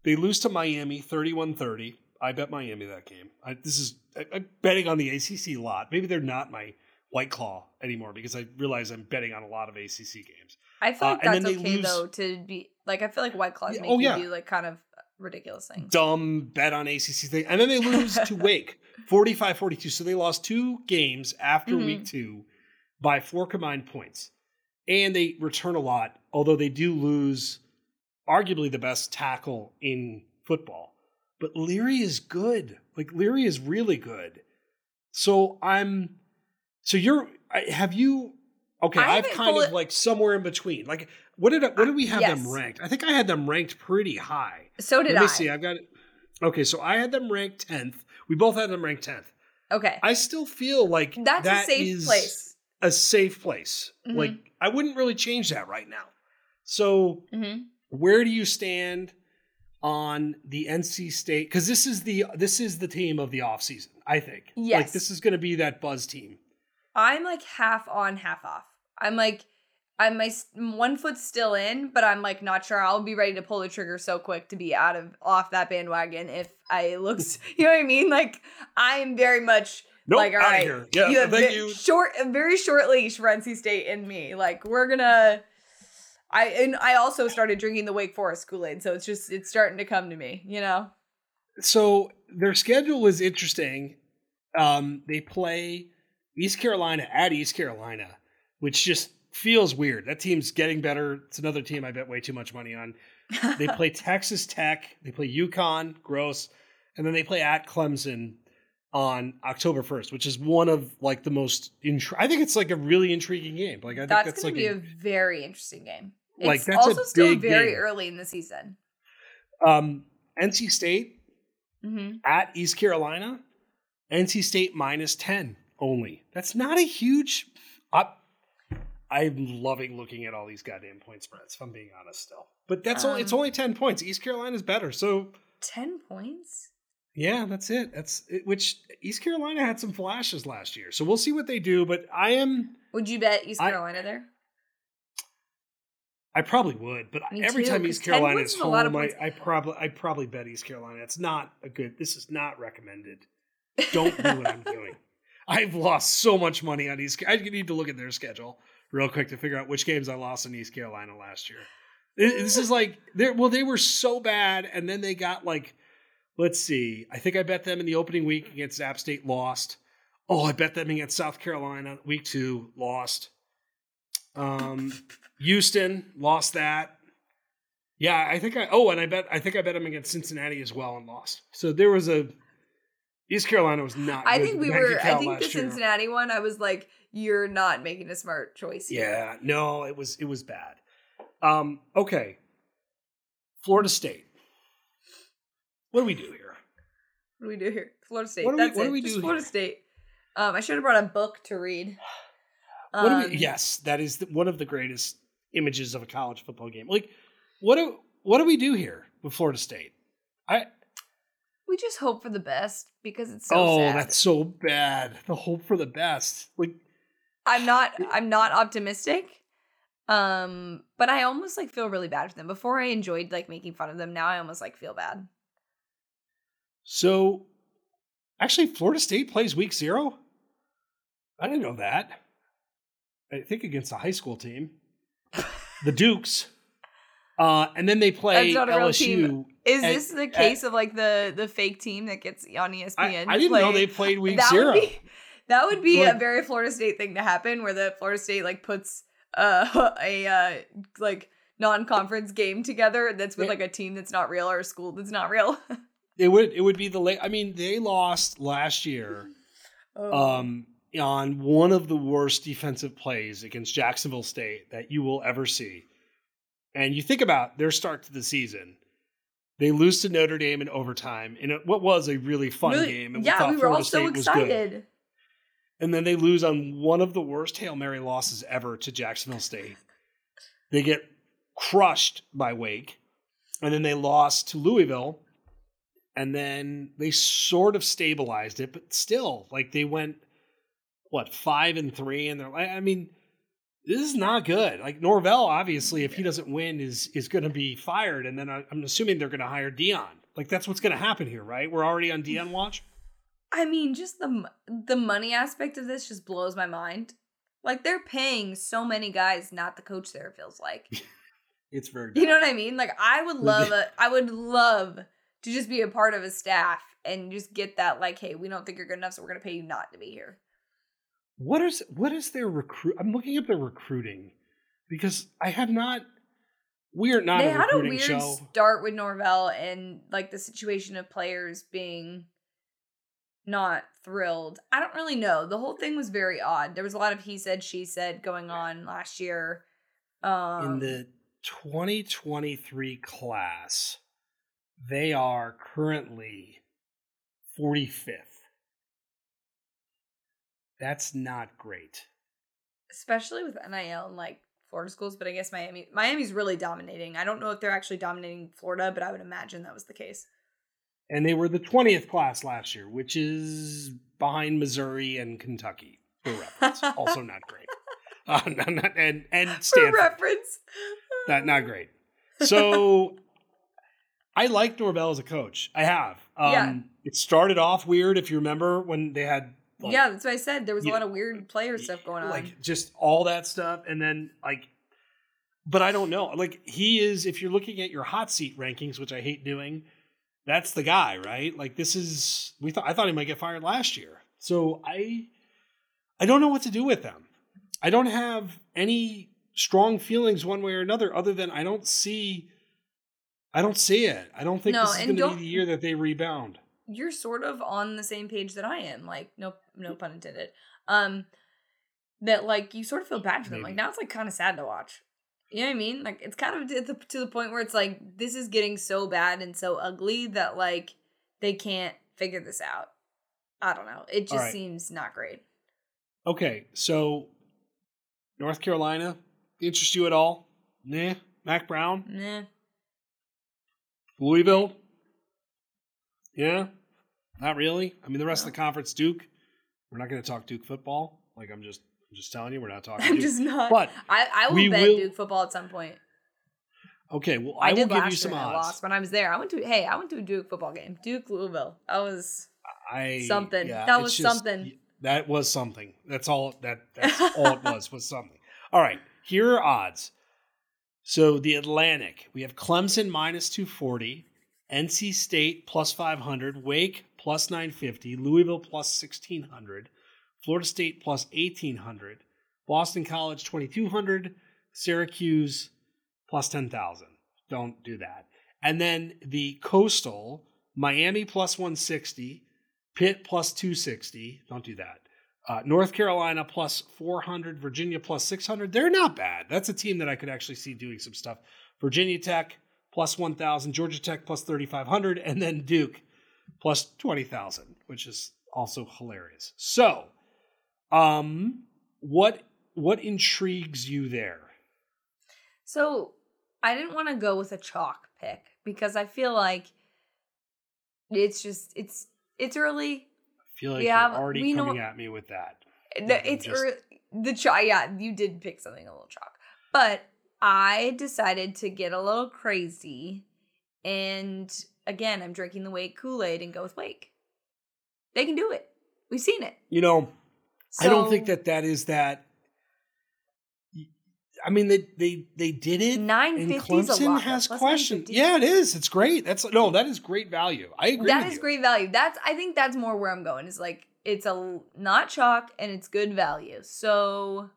They lose to Miami 31-30. I bet Miami that game. I, this is I, I'm betting on the ACC a lot. Maybe they're not my White Claw anymore because I realize I'm betting on a lot of ACC games. I feel Uh, like then that's okay lose- though to be like I feel like White Claws Yeah, make oh, you yeah. do like kind of ridiculous things. dumb bet on ACC thing. And then they lose to [LAUGHS] Wake 45 42. So they lost two games after Mhm. week two by four combined points. And they return a lot, although they do lose arguably the best tackle in football. But Leary is good. Like Leary is really good. So I'm so you're have you okay, I I've kind of like somewhere in between. Like what did I, what did we have them ranked? I think I had them ranked pretty high. So did I. Let me I. see. I've got it. Okay, so I had them ranked tenth. We both had them ranked tenth. Okay. I still feel like That's that a safe is place. A safe place. Mhm. Like I wouldn't really change that right now. So hmm where do you stand? on the NC State because this is the this is the team of the offseason, I think. Yes. Like this is going to be that buzz team. I'm like half on, half off. I'm like, I'm my one foot still in, but I'm like not sure I'll be ready to pull the trigger so quick to be out of off that bandwagon if I looks, [LAUGHS] you know what I mean? Like I'm very much Nope, like, all outta right, here. Yeah, you have thank ve- you. short, very short leash for NC State and me. Like we're gonna. I and I also started drinking the Wake Forest Kool Aid, so it's just it's starting to come to me, you know. So their schedule is interesting. Um, they play East Carolina at East Carolina, which just feels weird. That team's getting better. It's another team I bet way too much money on. They [LAUGHS] play Texas Tech. They play UConn, gross, and then they play at Clemson on October first, which is one of like the most. Intri- I think it's like a really intriguing game. Like I think that's, that's, gonna be a, a, very interesting game. Like, It's that's a also still very game. early in the season. um, NC State hmm at East Carolina, NC State minus 10 only. That's not a huge. I, I'm loving looking at all these goddamn point spreads, if I'm being honest still. But that's only, it's Um, only 10 points. East Carolina's better. So, Ten points. yeah, that's it. That's it, which East Carolina had some flashes last year. So we'll see what they do. But I am, Would you bet East I- Carolina there? I probably would. But Me every too, time East Carolina is is a lot of home, I. I probably, I probably bet East Carolina. It's not a good, this is not recommended. don't do what I'm doing. [LAUGHS] I've lost so much money on East. I need to look at their schedule real quick to figure out which games I lost in East Carolina last year. This is like they well, they were so bad, and then they got like, let's see. I think I bet them in the opening week against App State, lost. Oh, I bet them against South Carolina week two, lost. Um, Houston lost that. Yeah, I think I. Oh, and I bet I think I bet them against Cincinnati as well and lost. So there was a. East Carolina was not. I good think we were. I think the year. Cincinnati one. I was like, you're not making a smart choice. Here. Yeah, no, it was it was bad. Um, okay. Florida State. What do we do here? What do we do here? Florida State. What do we- That's what it. do we do Florida here? State. Um, I should have brought a book to read. What do Um, we, yes, that is the, one of the greatest images of a college football game. Like, what do what do we do here with Florida State? I We just hope for the best because it's so oh, sad. that's so bad. The hope for the best. Like, I'm not. I'm not optimistic. Um, but I almost like feel really bad for them. Before I enjoyed like making fun of them. Now I almost like feel bad. so actually, Florida State plays week zero. I didn't know that. I think against a high school team, the Dukes. Uh, and then they play That's not a real LSU. team. Is And- this the case of like the the fake team that gets on ESPN? I, I didn't know they played [LAUGHS] week that zero. Would be, that would be a very Florida State thing to happen, where the Florida State like puts uh, [LAUGHS] a uh, like non-conference game together that's with like a team that's not real or a school that's not real. [LAUGHS] It would it would be the late. I mean, they lost last year Oh. um, on one of the worst defensive plays against Jacksonville State that you will ever see. And you think about their start to the season. They lose to Notre Dame in overtime in a, what was a really fun Really- game. and yeah, thought we were Florida all so State was excited. And then they lose on one of the worst Hail Mary losses ever to Jacksonville State. They get crushed by Wake. And then they lost to Louisville. And then they sort of stabilized it, but still, like they went, what, five and three? And they're like, I mean, this is not good. Like Norvell, obviously, if he doesn't win, is is going to be fired. And then I, I'm assuming they're going to hire Deion. Like that's what's going to happen here, right? We're already on Deion [SIGHS] watch. I mean, just the the money aspect of this just blows my mind. Like they're paying so many guys not the coach there. It feels like [LAUGHS] It's very. you know what I mean. Like I would love [LAUGHS] a, I would love to just be a part of a staff and just get that like, hey, we don't think you're good enough, so we're gonna pay you not to be here. What is what is their recruit? I'm looking up their recruiting because I have not. We are not they a had a weird show. start with Norvell and like the situation of players being not thrilled. I don't really know. The whole thing was very odd. There was a lot of he said she said going on last year. Um In the 2023 class, they are currently 45th. That's not great. especially with NIL and like Florida schools, but I guess Miami Miami's really dominating. I don't know if they're actually dominating Florida, but I would imagine that was the case. And they were the 20th class last year, which is behind Missouri and Kentucky, for reference. [LAUGHS] also not great. Uh, [LAUGHS] not, not, and and Stanford. For reference. Not not great. So [LAUGHS] I like Norvell as a coach. I have. Um, Yeah. It started off weird, if you remember, when they had like, yeah, that's what I said. There was a lot of weird player stuff going on. like just all that stuff, and then like, but I don't know. Like he is, if you're looking at your hot seat rankings, which I hate doing, that's the guy, right? Like this is we thought I thought he might get fired last year, so I I don't know what to do with them. I don't have any strong feelings one way or another, other than I don't see. I don't see it. I don't think No, this is going to be the year that they rebound. You're sort of on the same page that I am. Like, no, no pun intended. Um, that like you sort of feel bad for them. Like now it's like kind of sad to watch. You know what I mean? Like it's kind of to the, to the point where it's like this is getting so bad and so ugly that like they can't figure this out. I don't know. It just Alright. seems not great. Okay, so North Carolina interest you at all? Nah. Mack Brown, Nah. Louisville. Yeah, not really. I mean, the rest of the conference, Duke. We're not going to talk Duke football. Like I'm just, I'm just telling you, we're not talking. [LAUGHS] I'm Duke. just not. But I I will bet will- Duke football at some point. okay, well, I, I, will did give you some and I odds. lost when I was there. I went to hey, I went to a Duke football game. Duke Louisville. That was I Something. yeah, That was just- something. That was something. That's all. That that's all it was. Was something. [LAUGHS] All right. Here are odds. So the Atlantic, we have Clemson minus two forty, NC State plus five hundred, Wake plus nine fifty, Louisville plus sixteen hundred, Florida State plus eighteen hundred, Boston College twenty two hundred, Syracuse plus ten thousand. Don't do that. And then the Coastal, Miami plus one sixty. Pitt plus 260. Don't do that. Uh, North Carolina plus 400. Virginia plus 600. They're not bad. That's a team that I could actually see doing some stuff. Virginia Tech plus 1,000. Georgia Tech plus 3,500. And then Duke plus 20,000, which is also hilarious. So, um, what what intrigues you there? So I didn't want to go with a chalk pick because I feel like it's just it's it's early. I feel like We you're have- already we know- coming at me with that. The- it's just- early. The chalk. Yeah, you did pick something a little chalk, but I decided to get a little crazy, and again, I'm drinking the Wake Kool Aid and go with Wake. They can do it. We've seen it. You know, I don't think that that is that. I mean, they they they did it. nine a Clemson lot. has questions. Yeah, it is. It's great. That's no, that is great value. I agree. That is you. great value. That's I think that's more where I'm going. Is like it's a not chalk and it's good value. So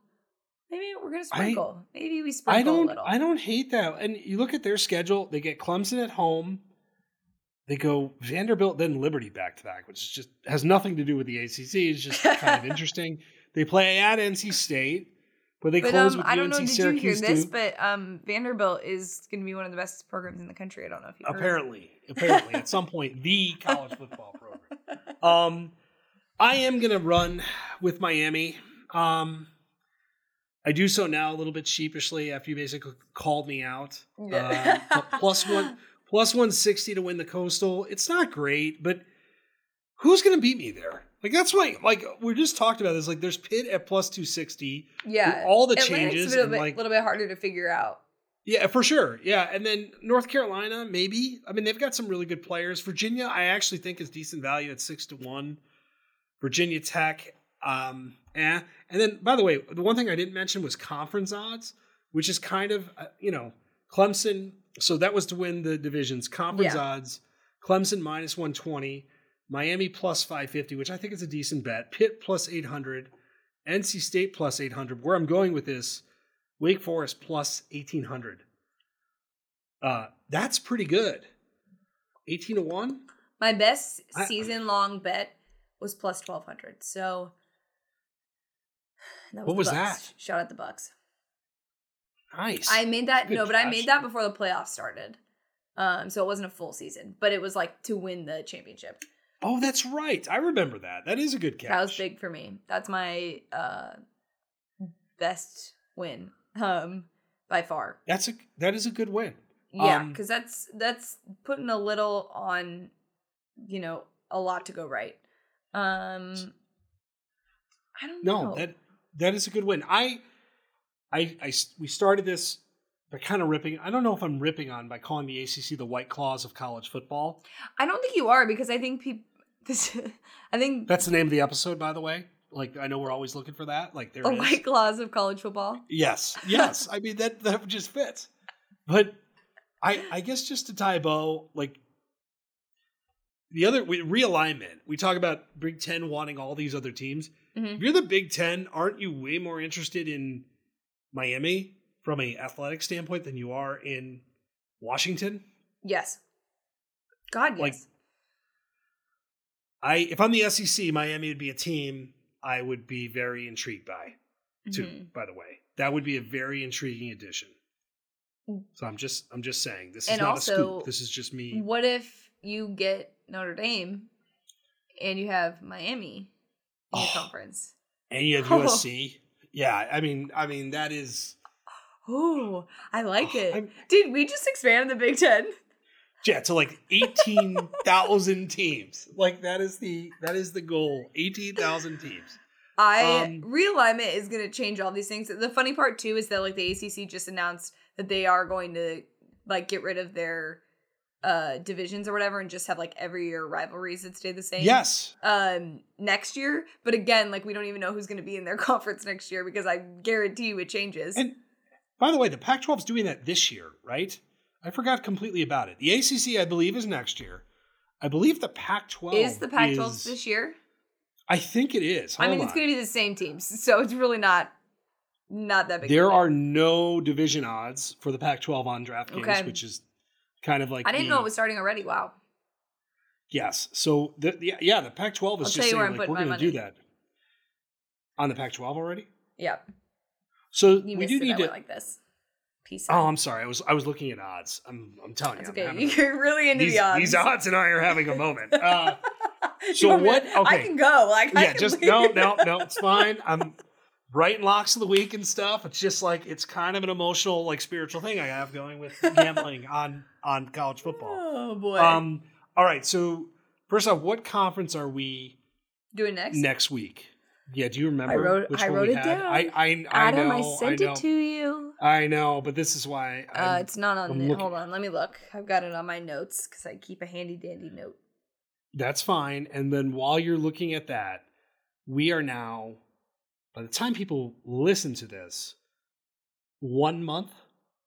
maybe we're gonna I- sprinkle. maybe we sprinkle I a don't. little. I don't hate that. And you look at their schedule. They get Clemson at home. They go Vanderbilt, then Liberty back to back, which is just has nothing to do with the ACC. It's just [LAUGHS] kind of interesting. They play at NC State, but they but close um, with I don't UNC know. Did Syracuse. you hear this? Duke. But um, Vanderbilt is going to be one of the best programs in the country. I don't know if you heard. apparently, apparently, at some point, the college football program. Um, I am gonna run with Miami. Um, I do so now a little bit sheepishly after you basically called me out. Yeah. Uh, plus one, [LAUGHS] plus one sixty to win the coastal. It's not great, but who's gonna beat me there? Like that's why, like we just talked about this. Like there's Pitt at plus two sixty. yeah, all the Atlantic's changes a little and, bit, like- little bit harder to figure out. Yeah, for sure. Yeah, and then North Carolina, maybe. I mean, they've got some really good players. Virginia, I actually think is decent value at six to one. Virginia Tech, um, eh. And then, by the way, the one thing I didn't mention was conference odds, which is kind of, uh, you know, Clemson. So that was to win the divisions. Conference Yeah. odds: Clemson minus one twenty, Miami plus five fifty, which I think is a decent bet. Pitt plus eight hundred, NC State plus eight hundred. Where I'm going with this. Wake Forest plus 1800. Uh, that's pretty good. 18 to 1? My best season long bet was plus twelve hundred. So [SIGHS] that What was Bucks. that? Shout out the Bucks. Nice. I made that Good no, but I made that before the playoffs started. Um, so it wasn't a full season, but it was like to win the championship. oh, that's right. I remember that. That is a good catch. That was big for me. That's my uh best win um, by far. That's a that is a good win. Yeah, Um, because that's that's putting a little on, you know, a lot to go right. Um, I don't know. No, that that is a good win. I, I, I we started this by kind of ripping. I don't know if I'm ripping on by calling the ACC the White Claws of college football. I don't think you are because I think people. [LAUGHS] This, I think That's the name of the episode, by the way. Like I know we're always looking for that. Like there the white claws of college football. Yes, [LAUGHS] yes. I mean that that just fits. But I I guess just to tie a bow, like the other we, realignment. We talk about Big Ten wanting all these other teams. Mhm. If you're the Big Ten, aren't you way more interested in Miami from a athletic standpoint than you are in Washington? Yes. God, yes. Like- I if I'm the SEC, Miami would be a team I would be very intrigued by. too, Mhm. by the way. That would be a very intriguing addition. Mm. So I'm just I'm just saying this is And not a also, scoop. This is just me. What if you get Notre Dame and you have Miami in your Oh. conference? And you have USC. [LAUGHS] Yeah, I mean I mean that is Oh, I like it. I'm- Did we just expand the Big Ten? yeah, to like 18,000 [LAUGHS] teams. Like that is the that is the goal. 18,000 teams. I Um, realignment is going to change all these things. The funny part too is that like the ACC just announced that they are going to like get rid of their uh divisions or whatever and just have like every year rivalries that stay the same. Yes. Um next year, but again, like we don't even know who's going to be in their [LAUGHS] conference next year because I guarantee you it changes. And by the way, the Pac-12 is doing that this year, right? I forgot completely about it. The ACC, I believe, is next year. I believe the Pac-12 is the Pac-12 is- this year? I think it is. I mean, Hold it's going to be the same teams, so it's really not not that big. There are no division odds for the Pac-12 on DraftKings, Okay. which is kind of like I didn't the- know it was starting already. Wow. Yes. So the, the yeah, the Pac-12 is I'll just saying where I'm like we're going to do that on the Pac-12 already. Yeah. So You we do need to. like this. Peace. oh, out. I'm sorry. I was I was looking at odds. I'm I'm telling That's you. I'm okay. having [LAUGHS] You're really into these, the odds. these odds and I are having a moment. Uh, [LAUGHS] so what- to- I can go. Like I yeah, can just leave. no, no, no. It's fine. I'm writing locks of the week and stuff. It's just like it's kind of an emotional, like spiritual thing I have going with [LAUGHS] gambling on on college football. Oh boy. Um. All right. So first off, what conference are we Doing next. next week? Yeah. Do you remember? I wrote- which I wrote it had? down. I I I Adam, know. I sent know, it to you. I know, but this is why. Uh, it's not on I'm the. looking- Hold on, let me look. I've got it on my notes because I keep a handy dandy note. That's fine. And then while you're looking at that, we are now, by the time people listen to this, one month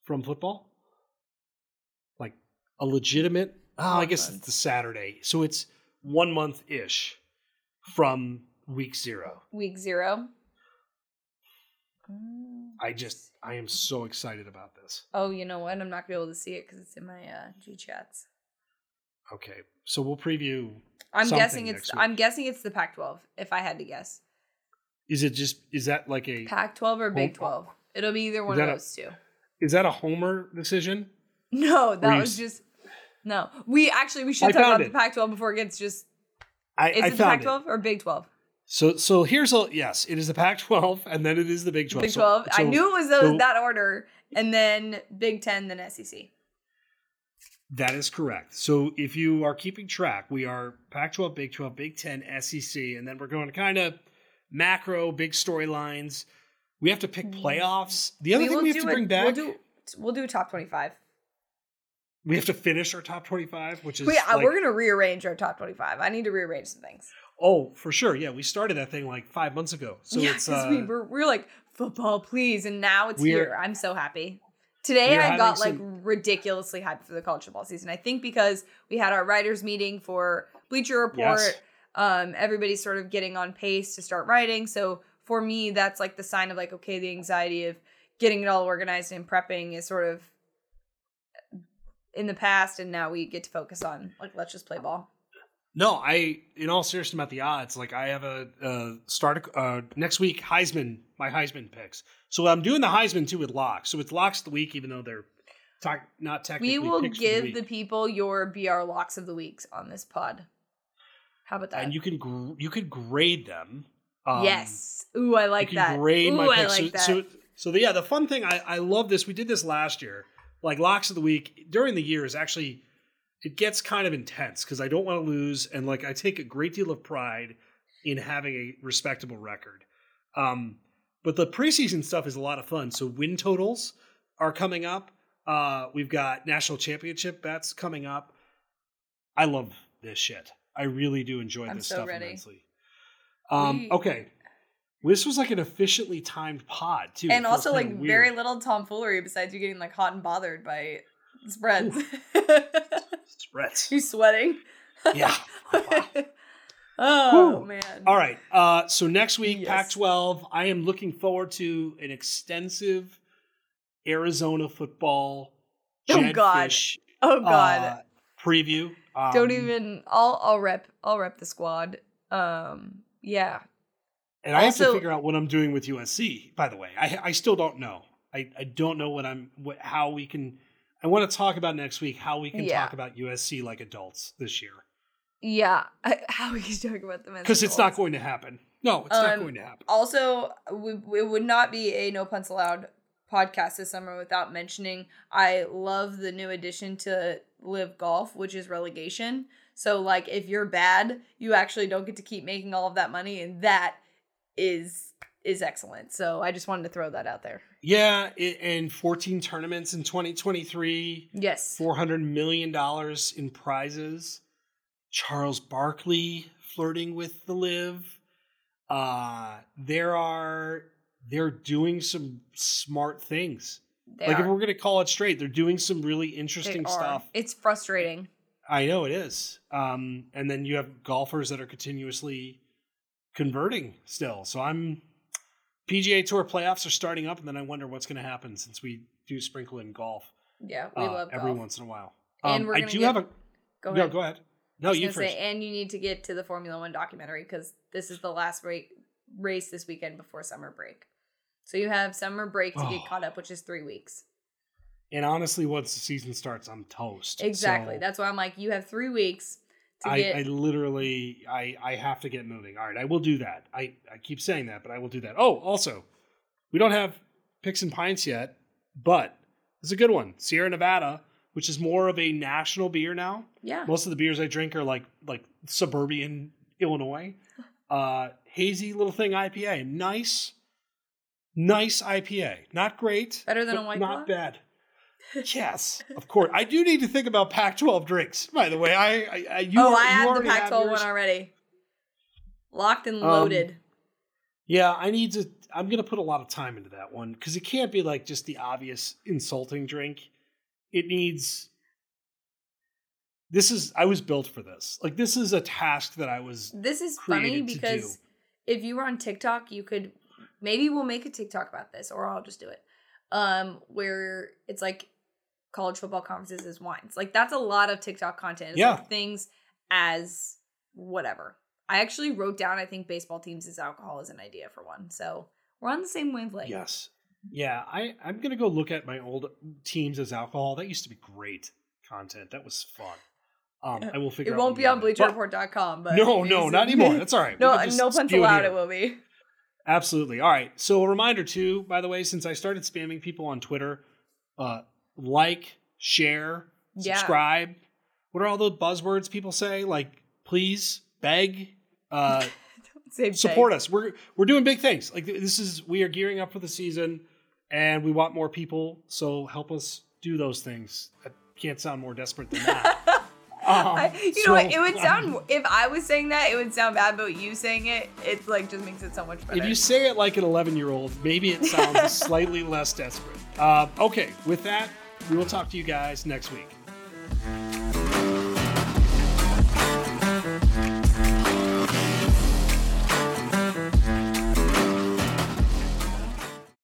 from football. Like a legitimate, oh, I guess it's the Saturday. So it's one month ish from week zero. Week zero. I just, I am so excited about this. Oh, you know what? I'm not gonna be able to see it because it's in my uh, G chats. Okay. So we'll preview. I'm guessing it's. I'm guessing it's the Pac-12. If I had to guess, Is it just, is that like a, Pac-12 or Big 12. It'll be either one of a- those two. is that a homer decision? No, that was just. No, we actually we should I talk about the Pac-12 before it gets just. I, Is I it the found. Pac-12 or Big 12? So so here's a yes, it is the Pac-12 and then it is the Big 12. Big So- 12. I so knew it was those so- that order, and then Big 10, then SEC. that is correct. So if you are keeping track, we are Pac-12, Big 12, Big 10, SEC, and then we're going to kind of macro big storylines. We have to pick playoffs. The other thing we have to bring back, We'll do, we'll do top 25. we have to finish our top 25, which is Wait, like- we're gonna rearrange our top 25. I need to rearrange some things. oh for sure. Yeah, we started that thing like five months ago. So yeah, it's because uh, we were, we were like football, please, and now it's here. I'm so happy. Today I got like some- ridiculously hyped for the college football season. I think because we had our writers meeting for Bleacher Report. Yes. Um, everybody's sort of getting on pace to start writing. So for me, that's like the sign of like okay, the anxiety of getting it all organized and prepping is sort of in the past, and now we get to focus on like let's just play ball. No, I in all seriousness about the odds, like I have a, uh start uh next week Heisman, my Heisman picks. So I'm doing the Heisman too with locks. So it's locks of the week, even though they're talk, not technically. We will give the, the, people your BR locks of the weeks on this pod. How about that? and you can gr- you could grade them. Um, yes. Ooh, I like you can that. grade Ooh, my I picks. like that. so, so So the, yeah, the fun thing I, I love this. We did this last year. Like locks of the week during the year is actually it gets kind of intense because I don't want to lose, and like I take a great deal of pride in having a respectable record. Um, but the preseason stuff is a lot of fun. So win totals are coming up. Uh, we've got national championship bets coming up. I love this shit. I really do enjoy I'm this so stuff ready. immensely. Um, We- okay. This was like an efficiently timed pod too. And also like kinda very little tomfoolery besides you getting like hot and bothered by spreads. [LAUGHS] spreads. you sweating? Yeah. [LAUGHS] oh Whew. man. All right. Uh, so next week, Yes. Pac-12. I am looking forward to an extensive Arizona football. Oh, God. Fish, Oh god. uh, preview. Um, Don't even. I'll I'll rep. I'll rep the squad. Um. Yeah. And I have to figure out what I'm doing with USC. By the way, I I still don't know. I I don't know what I'm what how we can. I want to talk about next week how we can Yeah. talk about USC like adults this year Yeah. I, [LAUGHS] how we can talk about them? as because it's not going to happen. No, it's not Um, going to happen. Also, we, it would not be a no puns allowed podcast this summer without mentioning I love the new addition to LIV Golf, which is relegation. So, like, if you're bad, you actually don't get to keep making all of that money, and that is is excellent. So, I just wanted to throw that out there. Yeah, it, and 14 tournaments in 2023. Yes. four hundred million dollars in prizes. Charles Barkley flirting with the LIV. Uh, there are they're doing some smart things. They like if we're gonna call it straight, they're doing some really They interesting are. stuff. It's frustrating. I know it is. Um, and then you have golfers that are continuously converting still. So I'm PGA Tour playoffs are starting up, and then I wonder what's going to happen since we do sprinkle in golf Yeah, we uh, love every golf. once in a while. And Um, we're I gonna do get- have a Go no. ahead. Go ahead. No, you first. say, and you need to get to the Formula One documentary because this is the last ra- race this weekend before summer break. So you have summer break to get Oh. caught up, which is three weeks. And honestly, once the season starts, I'm toast. Exactly. So That's why I'm like, you have three weeks to I, get. I literally, I, I have to get moving. All right, I will do that. I, I keep saying that, but I will do that. Oh, also, we don't have picks and pints yet, but it's a good one. Sierra Nevada, which is more of a national beer now. yeah. Most of the beers I drink are like like suburban Illinois. [LAUGHS] Uh, hazy little thing IPA, nice, nice IPA. Not great, Better than a White not bad. [LAUGHS] Yes, of course. I do need to think about Pac-12 drinks. By the way, I, I, I you, oh, are- I had the already Pac 12 one already. Locked and Um, loaded. Yeah, I need to. I'm gonna put a lot of time into that one because it can't be like just the obvious insulting drink. It needs. This is. I was built for this. Like this is a task that I was. this is funny because if you were on TikTok, you could maybe we'll make a TikTok about this, or I'll just do it. Um, where it's like college football conferences as wines. Like that's a lot of TikTok content. It's Yeah. like things as whatever. I actually wrote down I think baseball teams as alcohol is an idea for one. So we're on the same wavelength. Yes. Yeah, I, I'm gonna go look at my old teams as alcohol. That used to be great content. That was fun. Um, I will [LAUGHS] figure. It won't be on name it is. But- bleacherreport.com, but No, no, not anymore. [LAUGHS] That's all right. No, no spew allowed. here. It will be. Absolutely. All right. So a reminder too, by the way, since I started spamming people on Twitter, uh, like, share, Yeah. subscribe. What are all the buzzwords people say? Like, please, beg, uh, [LAUGHS] support us. We're we're doing big things. Like this is we are gearing up for the season, and we want more people. So help us do those things. I can't sound more desperate than that. [LAUGHS] Um, I, you so, know what? It would um, sound if I was saying that, it would sound bad. But you saying it, it like just makes it so much better. If you say it like an 11 year old, maybe it sounds [LAUGHS] slightly less desperate. Uh, okay, with that, we will talk to you guys next week.